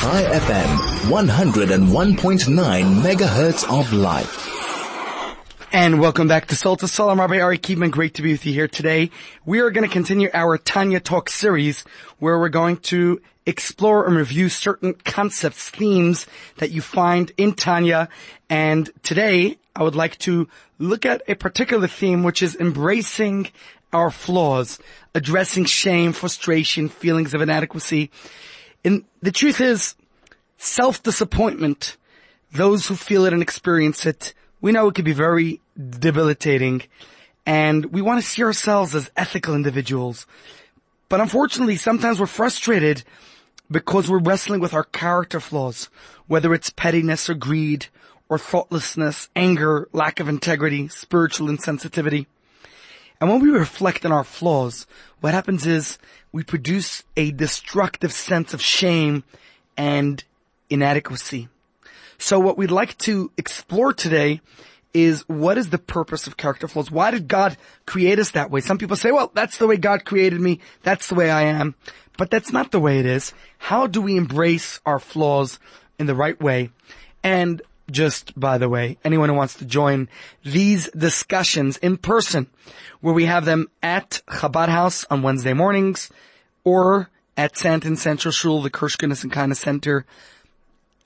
Chai FM, 101.9 megahertz of life. And welcome back to Soul to Soul. I'm Rabbi Ari. Great to be with you here today. We are going to continue our Tanya Talk series where we're going to explore and review certain concepts, themes that you find in Tanya. And today I would like to look at a particular theme which is embracing our flaws, addressing shame, frustration, feelings of inadequacy. And the truth is, self-disappointment, those who feel it and experience it, we know it can be very debilitating and we want to see ourselves as ethical individuals. But unfortunately, sometimes we're frustrated because we're wrestling with our character flaws, whether it's pettiness or greed or thoughtlessness, anger, lack of integrity, spiritual insensitivity. And when we reflect on our flaws, what happens is we produce a destructive sense of shame and inadequacy. So what we'd like to explore today is what is the purpose of character flaws? Why did God create us that way? Some people say, well, that's the way God created me. That's the way I am. But that's not the way it is. How do we embrace our flaws in the right way? And just by the way, anyone who wants to join these discussions in person, where we have them at Chabad House on Wednesday mornings, or at Sandton Central Shul, the Kirsch Goodness and Kindness Center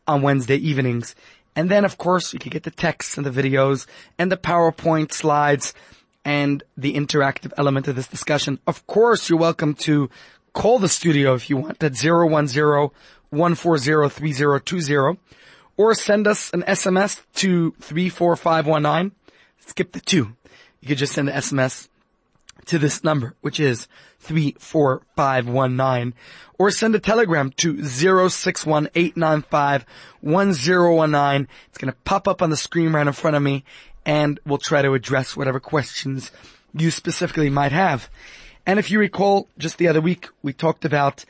on Wednesday evenings. And then of course you can get the texts and the videos and the PowerPoint slides and the interactive element of this discussion. Of course you're welcome to call the studio if you want at 010-140-3020 or send us an SMS to 34519. Skip the two. You could just send the SMS to this number, which is 34519, or send a telegram to 0618951019. It's going to pop up on the screen right in front of me, and we'll try to address whatever questions you specifically might have. And if you recall, just the other week, we talked about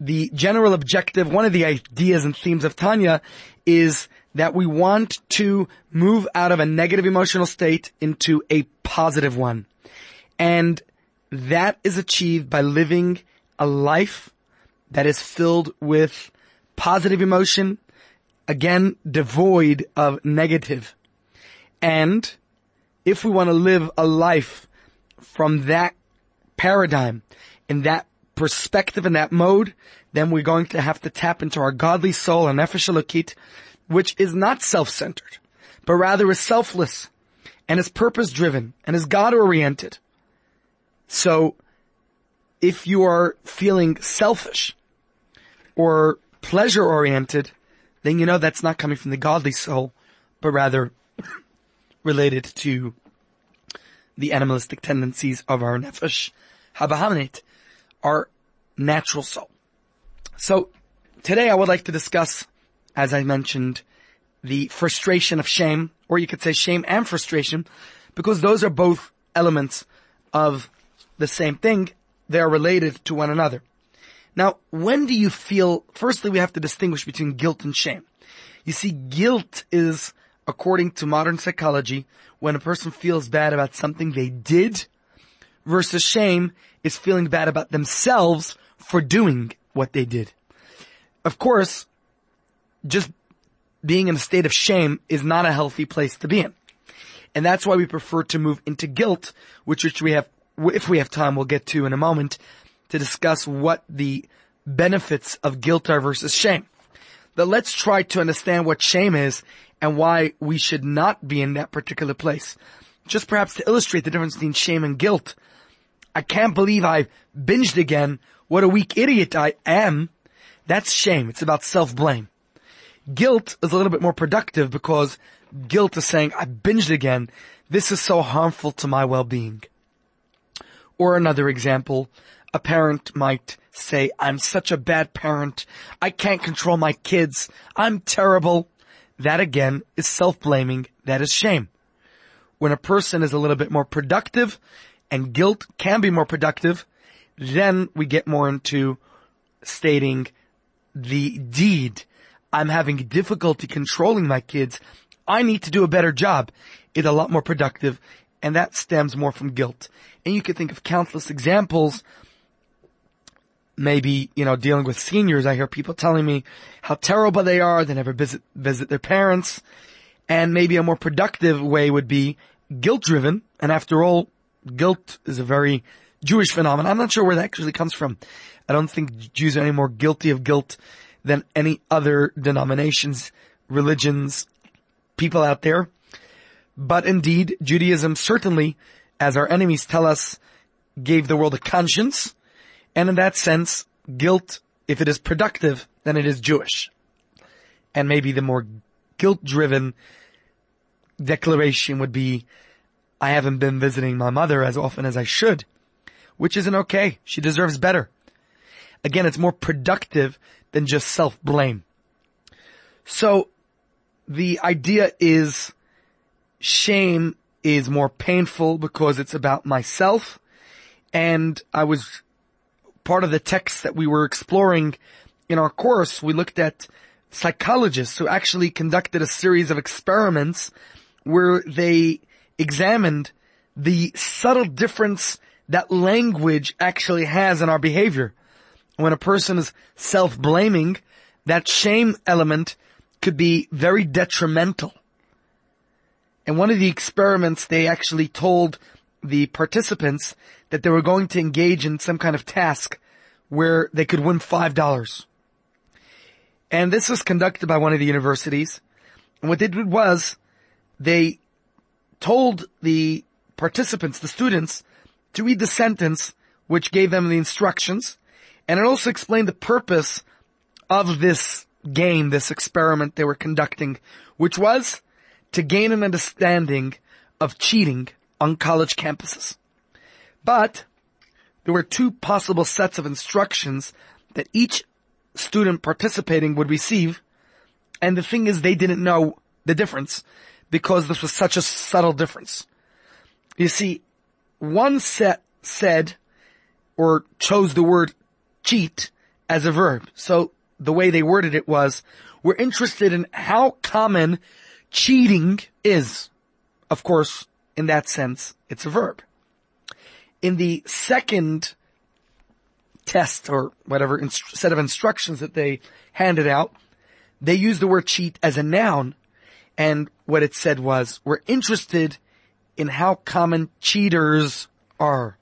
the general objective, one of the ideas and themes of Tanya is that we want to move out of a negative emotional state into a positive one. And that is achieved by living a life that is filled with positive emotion, again, devoid of negative. And if we want to live a life from that paradigm, in that perspective, in that mode, then we're going to have to tap into our godly soul and nefesh elokit, which is not self-centered, but rather is selfless and is purpose driven and is God oriented. So if you are feeling selfish or pleasure oriented, then you know that's not coming from the godly soul, but rather related to the animalistic tendencies of our nefesh habehamit, our natural soul. So today I would like to discuss, as I mentioned, the frustration of shame, or you could say shame and frustration, because those are both elements of the same thing. They are related to one another. Now, when do you feel, firstly we have to distinguish between guilt and shame. You see, guilt is, according to modern psychology, when a person feels bad about something they did, versus shame is feeling bad about themselves for doing what they did. Of course, just being in a state of shame is not a healthy place to be in. And that's why we prefer to move into guilt, which, which we have if we have time, we'll get to in a moment to discuss what the benefits of guilt are versus shame. But let's try to understand what shame is and why we should not be in that particular place. Just perhaps to illustrate the difference between shame and guilt. I can't believe I binged again. What a weak idiot I am. That's shame. It's about self-blame. Guilt is a little bit more productive because guilt is saying, I binged again. This is so harmful to my well-being. Or another example, a parent might say, I'm such a bad parent. I can't control my kids. I'm terrible. That again is self-blaming. That is shame. When a person is a little bit more productive and guilt can be more productive, then we get more into stating the deed. I'm having difficulty controlling my kids. I need to do a better job. It's a lot more productive and that stems more from guilt. And you could think of countless examples maybe, you know, dealing with seniors, I hear people telling me how terrible they are, they never visit, visit their parents. And maybe a more productive way would be guilt driven. And after all, guilt is a very Jewish phenomenon. I'm not sure where that actually comes from. I don't think Jews are any more guilty of guilt than any other denominations, religions, people out there. But indeed, Judaism certainly, as our enemies tell us, gave the world a conscience. And in that sense, guilt, if it is productive, then it is Jewish. And maybe the more guilt driven declaration would be, I haven't been visiting my mother as often as I should, which isn't okay. She deserves better. Again, it's more productive than just self-blame. So the idea is shame is more painful because it's about myself. And I was part of the text that we were exploring in our course. We looked at psychologists who actually conducted a series of experiments where they examined the subtle difference that language actually has in our behavior. When a person is self-blaming, that shame element could be very detrimental. And one of the experiments, they actually told the participants that they were going to engage in some kind of task where they could win $5. And this was conducted by one of the universities. And what they did was they told the participants, the students, to read the sentence which gave them the instructions. And it also explained the purpose of this game, this experiment they were conducting, which was to gain an understanding of cheating on college campuses. But there were two possible sets of instructions that each student participating would receive. And the thing is they didn't know the difference because this was such a subtle difference. You see, one set said or chose the word cheat as a verb. So the way they worded it was, we're interested in how common cheating is. Of course, in that sense, it's a verb. In the second test or whatever inst- set of instructions that they handed out, they used the word cheat as a noun and what it said was, we're interested in how common cheaters are.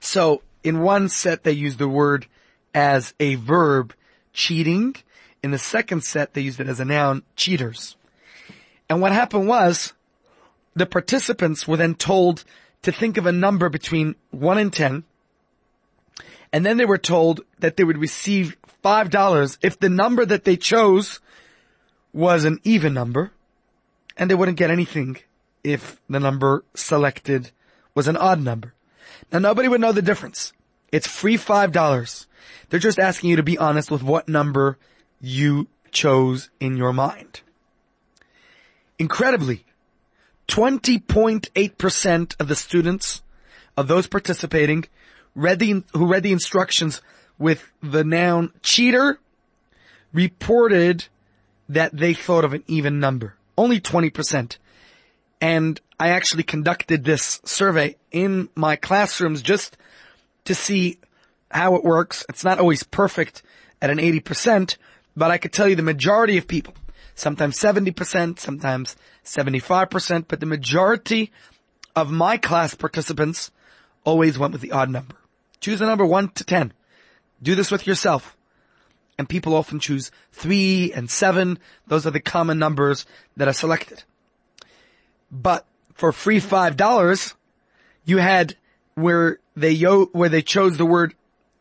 So in one set they used the word as a verb, cheating. In the second set they used it as a noun, cheaters. And what happened was, the participants were then told to think of a number between 1 and 10, and then they were told that they would receive $5 if the number that they chose was an even number, and they wouldn't get anything if the number selected was an odd number. Now nobody would know the difference. It's free $5. They're just asking you to be honest with what number you chose in your mind. Incredibly, 20.8% of the students of those participating read the, who read the instructions with the noun cheater reported that they thought of an even number. Only 20%. And I actually conducted this survey in my classrooms just to see how it works. It's not always perfect at an 80%, but I could tell you the majority of people, sometimes 70%, sometimes 75%, but the majority of my class participants always went with the odd number. Choose a number 1 to 10. Do this with yourself. And people often choose 3 and 7. Those are the common numbers that are selected. But for free $5, you had where they yo- where they chose the word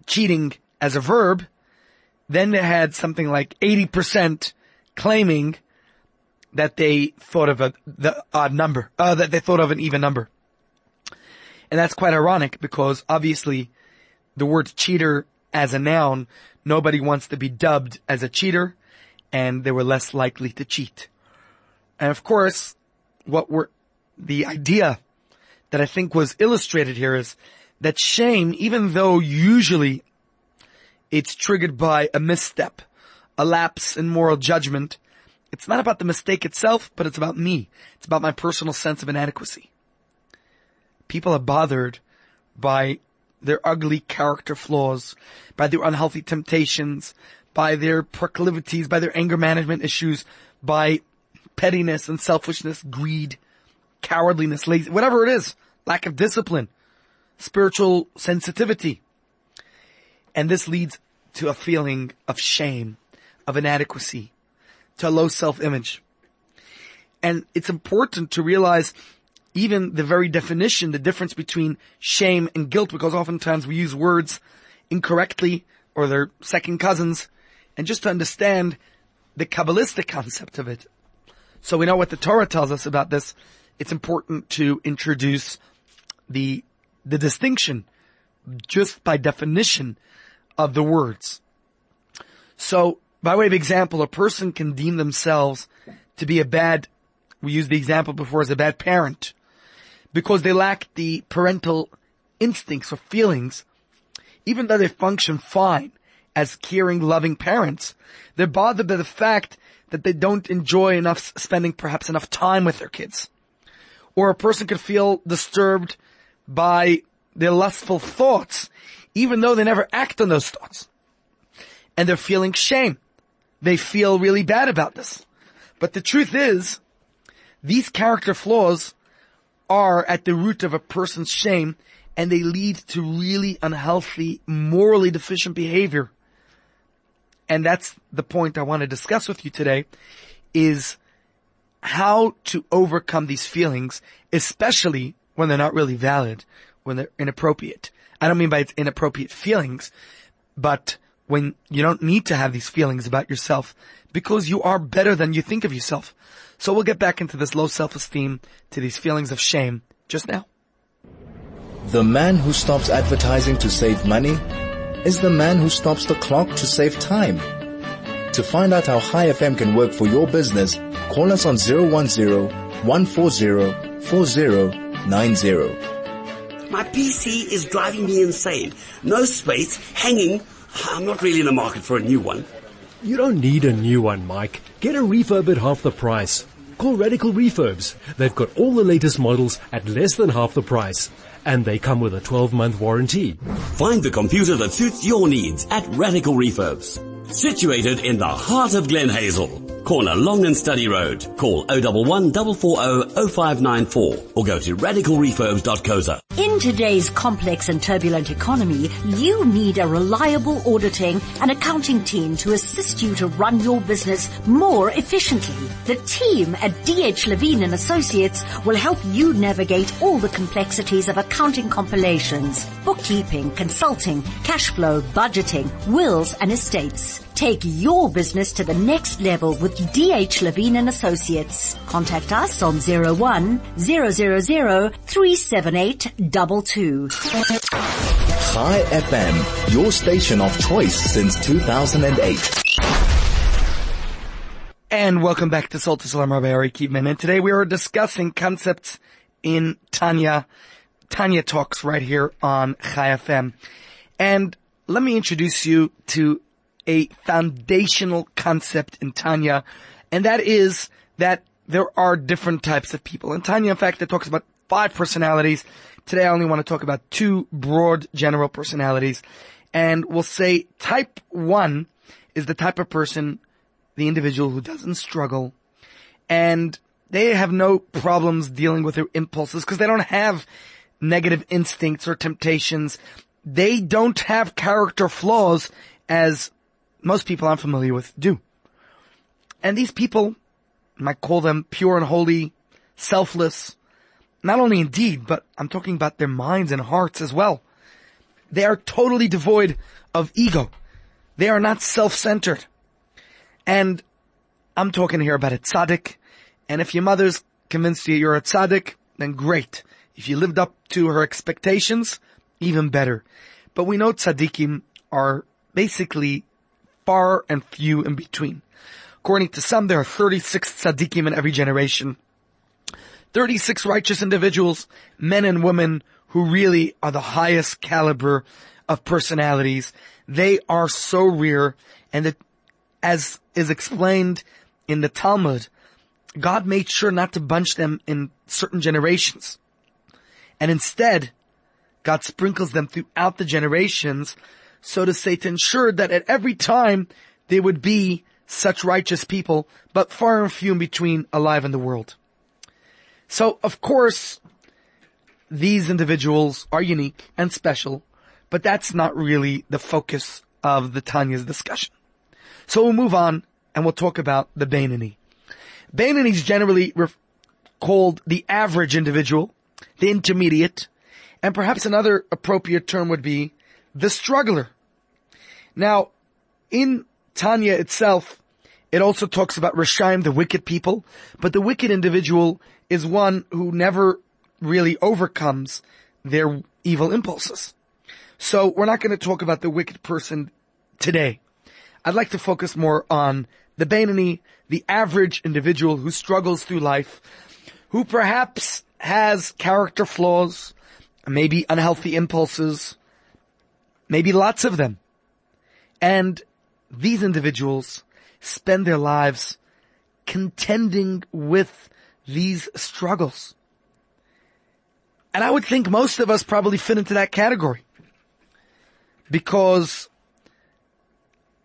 cheating as a verb, then they had something like 80% claiming that they thought of a, the odd number, uh, that they thought of an even number. And that's quite ironic because obviously the word cheater as a noun, nobody wants to be dubbed as a cheater and they were less likely to cheat. And of course, what we're, the idea that I think was illustrated here is that shame, even though usually it's triggered by a misstep, a lapse in moral judgment, it's not about the mistake itself, but it's about me. It's about my personal sense of inadequacy. People are bothered by their ugly character flaws, by their unhealthy temptations, by their proclivities, by their anger management issues, by pettiness and selfishness, greed, cowardliness, lazy, whatever it is, lack of discipline, spiritual sensitivity. And this leads to a feeling of shame, of inadequacy, to a low self-image. And it's important to realize even the very definition, the difference between shame and guilt, because oftentimes we use words incorrectly or they're second cousins, and just to understand the Kabbalistic concept of it. So we know what the Torah tells us about this. It's important to introduce the, the distinction just by definition of the words. So by way of example, a person can deem themselves to be a bad, we used the example before as a bad parent because they lack the parental instincts or feelings, even though they function fine as caring, loving parents, they're bothered by the fact that they don't enjoy enough spending perhaps enough time with their kids. Or a person could feel disturbed by their lustful thoughts, even though they never act on those thoughts. And they're feeling shame. They feel really bad about this. But the truth is, these character flaws are at the root of a person's shame and they lead to really unhealthy, morally deficient behavior. And that's the point I want to discuss with you today is how to overcome these feelings, especially when they're not really valid, when they're inappropriate. I don't mean by it's inappropriate feelings, but when you don't need to have these feelings about yourself because you are better than you think of yourself. So we'll get back into this low self-esteem, to these feelings of shame just now. The man who stops advertising to save money is the man who stops the clock to save time. To find out how Chai FM can work for your business, call us on 010-140-4090. My PC is driving me insane. No space, hanging. I'm not really in the market for a new one. You don't need a new one, Mike. Get a refurb at half the price. Call Radical Refurbs. They've got all the latest models at less than half the price. And they come with a 12 month warranty. Find the computer that suits your needs at Radical Refurbs. Situated in the heart of Glen Hazel. Corner Long and Study Road. Call 011 440 0594 or go to radicalrefurbs.coza. In today's complex and turbulent economy, you need a reliable auditing and accounting team to assist you to run your business more efficiently. The team at DH Levine and Associates will help you navigate all the complexities of accounting compilations, bookkeeping, consulting, cash flow, budgeting, wills and estates. Take your business to the next level with DH Levine and Associates. Contact us on 01 000 37822. Chai FM, your station of choice since 2008. And welcome back to Soul to Salam Rabbi Ari Kievman. And today we are discussing concepts in Tanya, Tanya Talks right here on Chai FM. And let me introduce you to a foundational concept in Tanya, and that is that there are different types of people. In Tanya, in fact, it talks about five personalities. Today I only want to talk about two broad general personalities. And we'll say type one is the type of person, the individual who doesn't struggle and they have no problems dealing with their impulses because they don't have negative instincts or temptations. They don't have character flaws as most people I'm familiar with do. And these people, might call them pure and holy, selfless, not only in deed, but I'm talking about their minds and hearts as well. They are totally devoid of ego. They are not self-centered. And I'm talking here about a tzaddik. And if your mother's convinced you you're a tzaddik, then great. If you lived up to her expectations, even better. But we know tzaddikim are basically far and few in between. According to some, there are 36 tzaddikim in every generation. 36 righteous individuals, men and women who really are the highest caliber of personalities. They are so rare and that as is explained in the Talmud, God made sure not to bunch them in certain generations. And instead, God sprinkles them throughout the generations, so to say, to ensure that at every time there would be such righteous people, but far and few in between alive in the world. So, of course, these individuals are unique and special, but that's not really the focus of the Tanya's discussion. So we'll move on and we'll talk about the Beinoni. Beinoni is generally ref- called the average individual, the intermediate, and perhaps another appropriate term would be the struggler. Now, in Tanya itself, it also talks about Rishaim, the wicked people, but the wicked individual is one who never really overcomes their evil impulses. So we're not going to talk about the wicked person today. I'd like to focus more on the Beinoni, the average individual who struggles through life, who perhaps has character flaws, maybe unhealthy impulses, maybe lots of them. And these individuals spend their lives contending with these struggles. And I would think most of us probably fit into that category. Because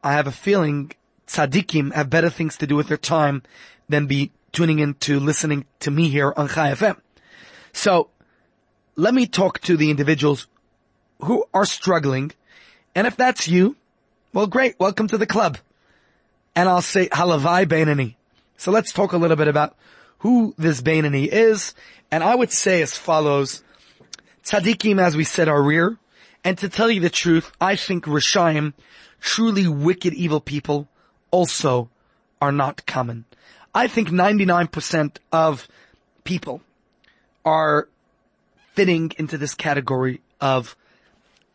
I have a feeling tzaddikim have better things to do with their time than be tuning in to listening to me here on Chai FM. So, let me talk to the individuals who are struggling. And if that's you, well great, welcome to the club. And I'll say halavai Beinoni. So let's talk a little bit about who this Beinoni is. And I would say as follows, tzaddikim, as we said, are rare. And to tell you the truth, I think Rishaim, truly wicked evil people, also are not common. I think 99% of people are fitting into this category of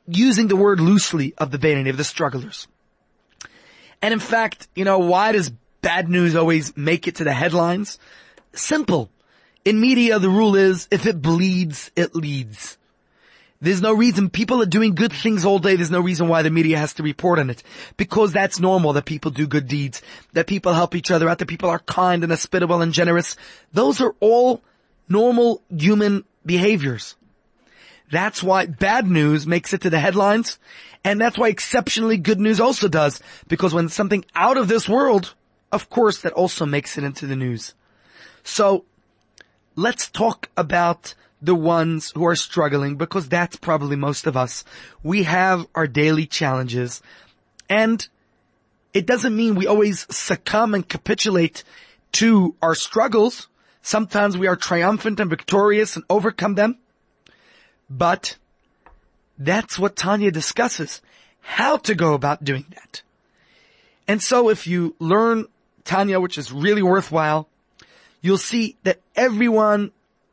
using the word loosely of the Beinoni, of the strugglers. And in fact, you know, why does bad news always make it to the headlines? Simple. In media, the rule is if it bleeds, it leads. There's no reason people are doing good things all day. There's no reason why the media has to report on it. Because that's normal that people do good deeds, that people help each other out, that people are kind and hospitable and generous. Those are all normal human behaviors. That's why bad news makes it to the headlines. And that's why exceptionally good news also does. Because when something out of this world, of course that also makes it into the news. So let's talk about the ones who are struggling because that's probably most of us. We have our daily challenges and it doesn't mean we always succumb and capitulate to our struggles. Sometimes we are triumphant and victorious and overcome them. But that's what Tanya discusses. How to go about doing that. And so if you learn Tanya, which is really worthwhile, you'll see that everyone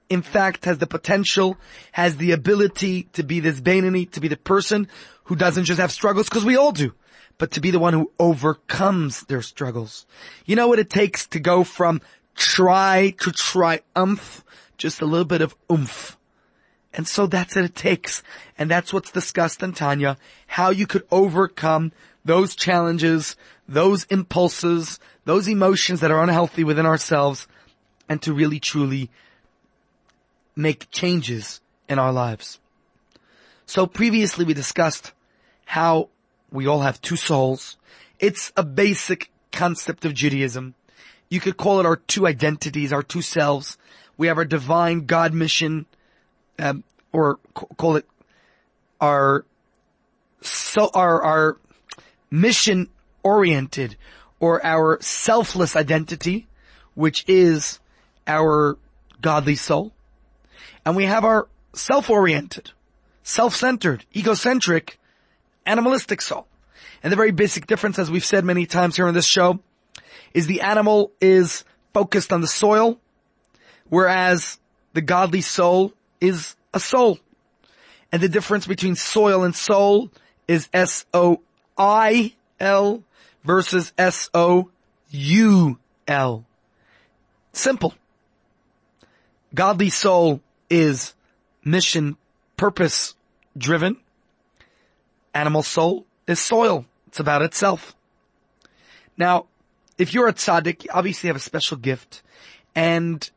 in fact has the potential, has the ability to be this Beinoni, to be the person who doesn't just have struggles, because we all do, but to be the one who overcomes their struggles. You know what it takes to go from try to triumph, just a little bit of oomph. And so that's what it takes. And that's what's discussed in Tanya, how you could overcome those challenges, those impulses, those emotions that are unhealthy within ourselves, and to really truly make changes in our lives. So previously we discussed how we all have two souls. It's a basic concept of Judaism. You could call it our two identities, our two selves. We have our divine God mission, um, or call it our so our our mission oriented or our selfless identity, which is our godly soul. And we have our self-oriented, self-centered, egocentric, animalistic soul. And the very basic difference, as we've said many times here on this show, is the animal is focused on the soil, whereas the godly soul is a soul. And the difference between soil and soul is S-O-I-L versus S-O-U-L. Simple. Godly soul is mission purpose driven. Animal soul is soil. It's about itself. Now, if you're a tzaddik, you obviously have a special gift and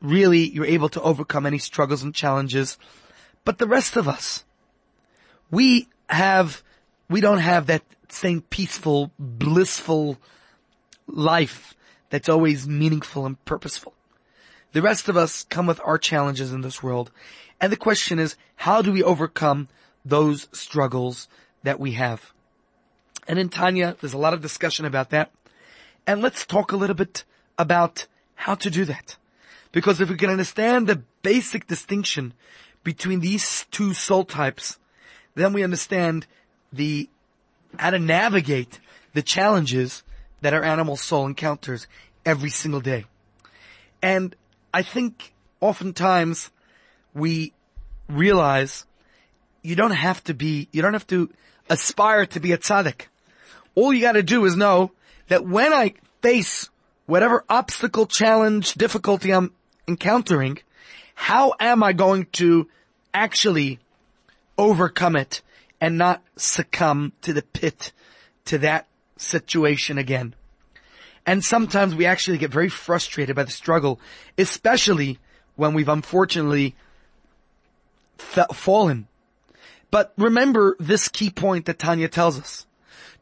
really you're able to overcome any struggles and challenges. But the rest of us, we have, we don't have that same peaceful, blissful life that's always meaningful and purposeful. The rest of us come with our challenges in this world. And the question is, how do we overcome those struggles that we have? And in Tanya, there's a lot of discussion about that. And let's talk a little bit about how to do that. Because if we can understand the basic distinction between these two soul types, then we understand the, how to navigate the challenges that our animal soul encounters every single day. And I think oftentimes we realize you don't have to be, you don't have to aspire to be a tzaddik. All you gotta do is know that when I face whatever obstacle, challenge, difficulty I'm encountering, how am I going to actually overcome it and not succumb to the pit, to that situation again? And sometimes we actually get very frustrated by the struggle, especially when we've unfortunately fa- fallen. But remember this key point that Tanya tells us.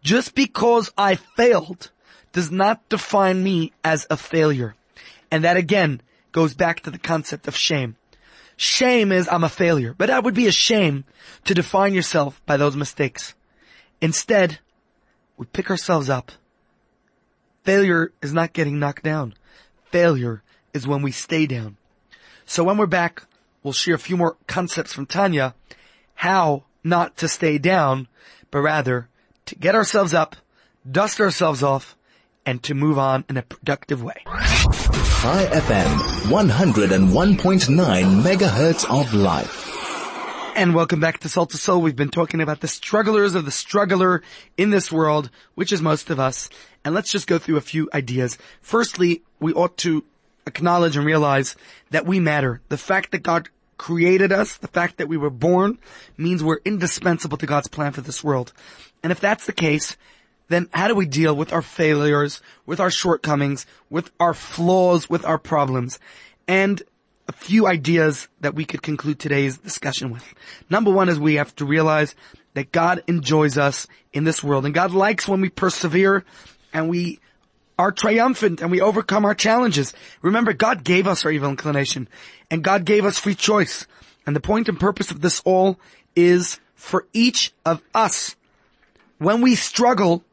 Just because I failed does not define me as a failure. And that again goes back to the concept of shame. Shame is I'm a failure, but that would be a shame to define yourself by those mistakes. Instead, we pick ourselves up. Failure is not getting knocked down. Failure is when we stay down. So when we're back, we'll share a few more concepts from Tanya, how not to stay down, but rather to get ourselves up, dust ourselves off, and to move on in a productive way. Chai FM, 101.9 megahertz of life. And welcome back to Soul to Soul. We've been talking about the strugglers of the struggler in this world, which is most of us. And let's just go through a few ideas. Firstly, we ought to acknowledge and realize that we matter. The fact that God created us, the fact that we were born, means we're indispensable to God's plan for this world. And if that's the case, then how do we deal with our failures, with our shortcomings, with our flaws, with our problems? And a few ideas that we could conclude today's discussion with. Number one is we have to realize that God enjoys us in this world and God likes when we persevere and we are triumphant and we overcome our challenges. Remember, God gave us our evil inclination and God gave us free choice. And the point and purpose of this all is for each of us. When we struggle,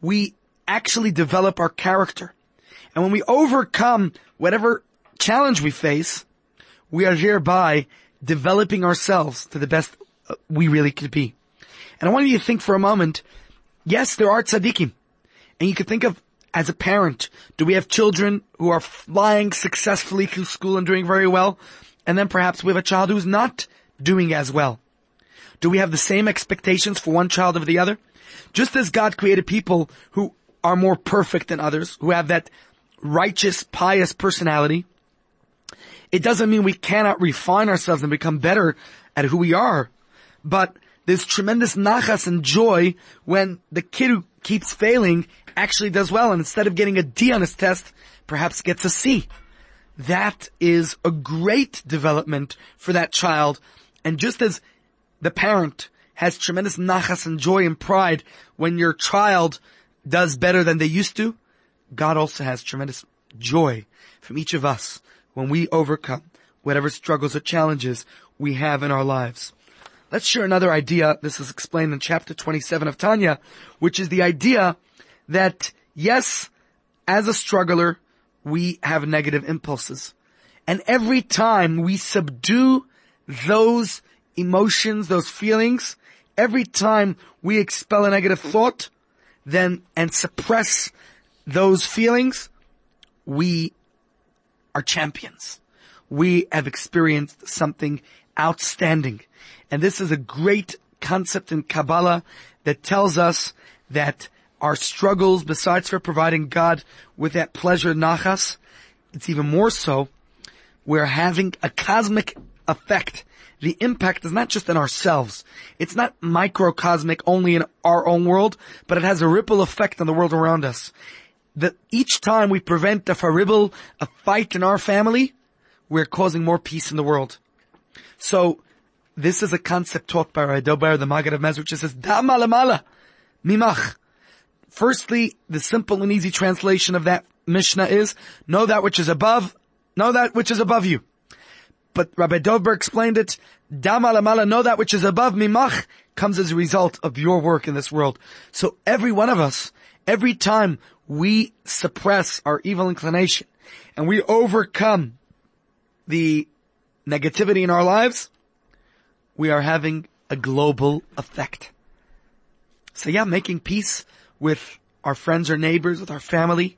we actually develop our character. And when we overcome whatever challenge we face, we are hereby developing ourselves to the best uh, we really could be. And I want you to think for a moment, yes, there are tzaddikim. And you could think of, as a parent, do we have children who are flying successfully through school and doing very well? And then perhaps we have a child who's not doing as well. Do we have the same expectations for one child over the other? Just as God created people who are more perfect than others, who have that righteous, pious personality, it doesn't mean we cannot refine ourselves and become better at who we are. But there's tremendous nachas and joy when the kid who keeps failing actually does well and instead of getting a D on his test, perhaps gets a C. That is a great development for that child. And just as the parent has tremendous nachas and joy and pride when your child does better than they used to, God also has tremendous joy from each of us when we overcome whatever struggles or challenges we have in our lives. Let's share another idea. This is explained in chapter 27 of Tanya, which is the idea that yes, as a struggler, we have negative impulses. And every time we subdue those emotions, those feelings, every time we expel a negative thought, then, and suppress those feelings, we are champions. We have experienced something outstanding. And this is a great concept in Kabbalah that tells us that our struggles, besides for providing God with that pleasure nachas, it's even more so, we're having a cosmic effect. The impact is not just in ourselves. It's not microcosmic only in our own world, but it has a ripple effect on the world around us that each time we prevent a faribble, a fight in our family, we're causing more peace in the world. So this is a concept taught by Reb Dovber, the Maggid of Mezrich, which says, Da malamala, mimach. Firstly, the simple and easy translation of that Mishnah is, know that which is above, know that which is above you. But Rabbi Dovber explained it, Dama lamala, know that which is above mimach, comes as a result of your work in this world. So every one of us, every time we suppress our evil inclination and we overcome the negativity in our lives, we are having a global effect. So yeah, making peace with our friends or neighbors, with our family,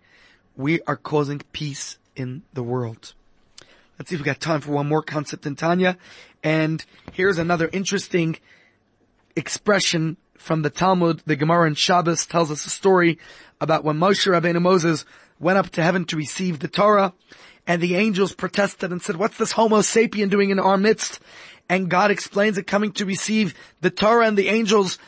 we are causing peace in the world. Let's see if we got time for one more concept in Tanya. And here's another interesting expression from the Talmud. The Gemara in Shabbos tells us a story about when Moshe Rabbeinu Moses went up to heaven to receive the Torah and the angels protested and said, what's this homo sapien doing in our midst? And God explains it coming to receive the Torah and the angels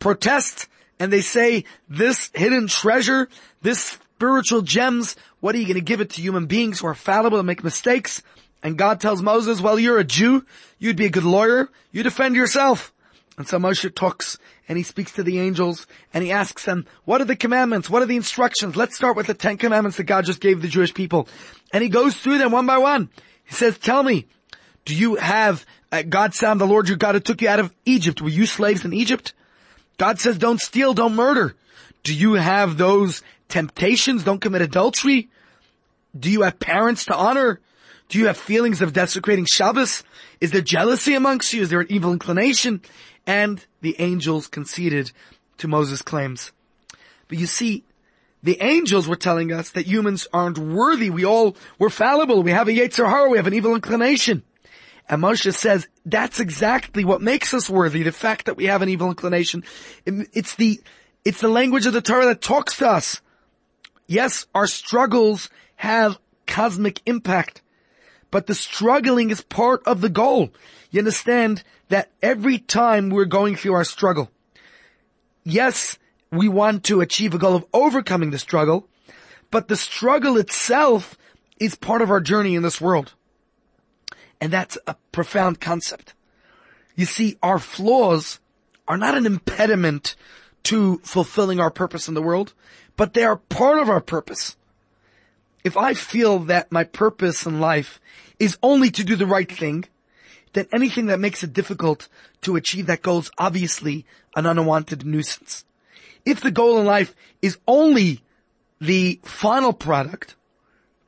protest and they say, this hidden treasure, this spiritual gems, what are you going to give it to human beings who are fallible and make mistakes? And God tells Moses, well, you're a Jew. You'd be a good lawyer. You defend yourself. And so Moshe talks and he speaks to the angels and he asks them, what are the commandments? What are the instructions? Let's start with the Ten Commandments that God just gave the Jewish people. And he goes through them one by one. He says, tell me, do you have, uh, God sound the Lord your God who took you out of Egypt? Were you slaves in Egypt? God says don't steal, don't murder. Do you have those temptations? Don't commit adultery. Do you have parents to honor? Do you have feelings of desecrating Shabbos? Is there jealousy amongst you? Is there an evil inclination? And the angels conceded to Moses' claims. But you see, the angels were telling us that humans aren't worthy. We all, we're fallible. We have a Yetzer Hara. We have an evil inclination. And Moshe says, that's exactly what makes us worthy. The fact that we have an evil inclination. It's the, it's the language of the Torah that talks to us. Yes, our struggles have cosmic impact, but the struggling is part of the goal. You understand that every time we're going through our struggle, yes, we want to achieve a goal of overcoming the struggle, but the struggle itself is part of our journey in this world. And that's a profound concept. You see, our flaws are not an impediment to fulfilling our purpose in the world, but they are part of our purpose. If I feel that my purpose in life is only to do the right thing, then anything that makes it difficult to achieve that goal is obviously an unwanted nuisance. If the goal in life is only the final product,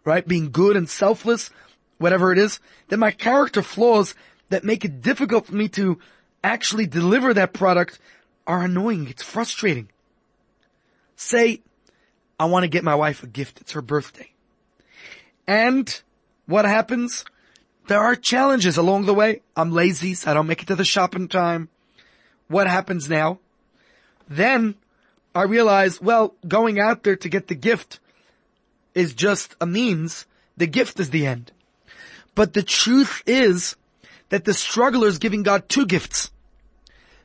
right, being good and selfless, whatever it is, then my character flaws that make it difficult for me to actually deliver that product are annoying. It's frustrating. Say, I want to get my wife a gift. It's her birthday. And what happens? There are challenges along the way. I'm lazy, so I don't make it to the shop in time. What happens now? Then I realize, well, going out there to get the gift is just a means. The gift is the end. But the truth is that the struggler is giving God two gifts.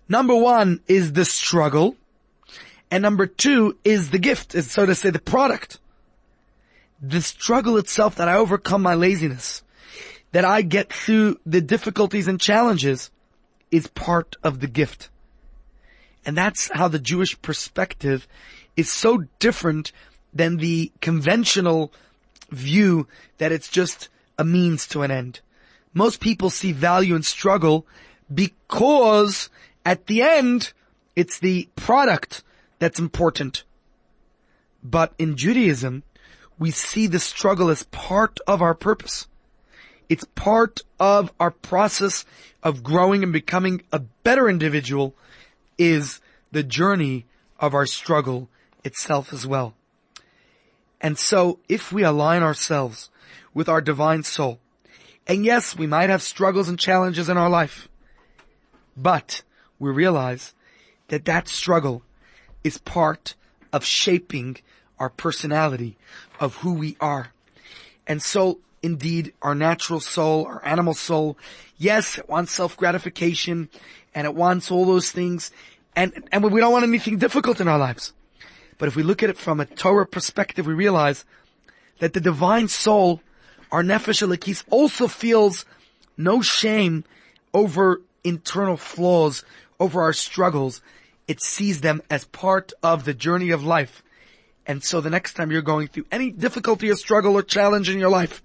Number one is the struggle. And number two is the gift, is so to say the product. The struggle itself that I overcome my laziness, that I get through the difficulties and challenges is part of the gift. And that's how the Jewish perspective is so different than the conventional view that it's just a means to an end. Most people see value in struggle because at the end, it's the product that's important. But in Judaism, we see the struggle as part of our purpose. It's part of our process of growing and becoming a better individual is the journey of our struggle itself as well. And so if we align ourselves with our divine soul. And yes, we might have struggles and challenges in our life, but we realize that that struggle is part of shaping our personality of who we are. And so indeed our natural soul, our animal soul, yes, it wants self-gratification and it wants all those things and, and we don't want anything difficult in our lives. But if we look at it from a Torah perspective, we realize that the divine soul our nefesh elokis also feels no shame over internal flaws, over our struggles. It sees them as part of the journey of life. And so the next time you're going through any difficulty or struggle or challenge in your life,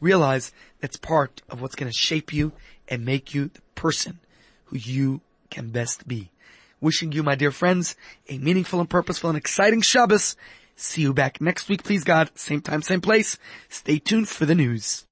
realize that's part of what's going to shape you and make you the person who you can best be. Wishing you, my dear friends, a meaningful and purposeful and exciting Shabbos. See you back next week, please God. Same time, same place. Stay tuned for the news.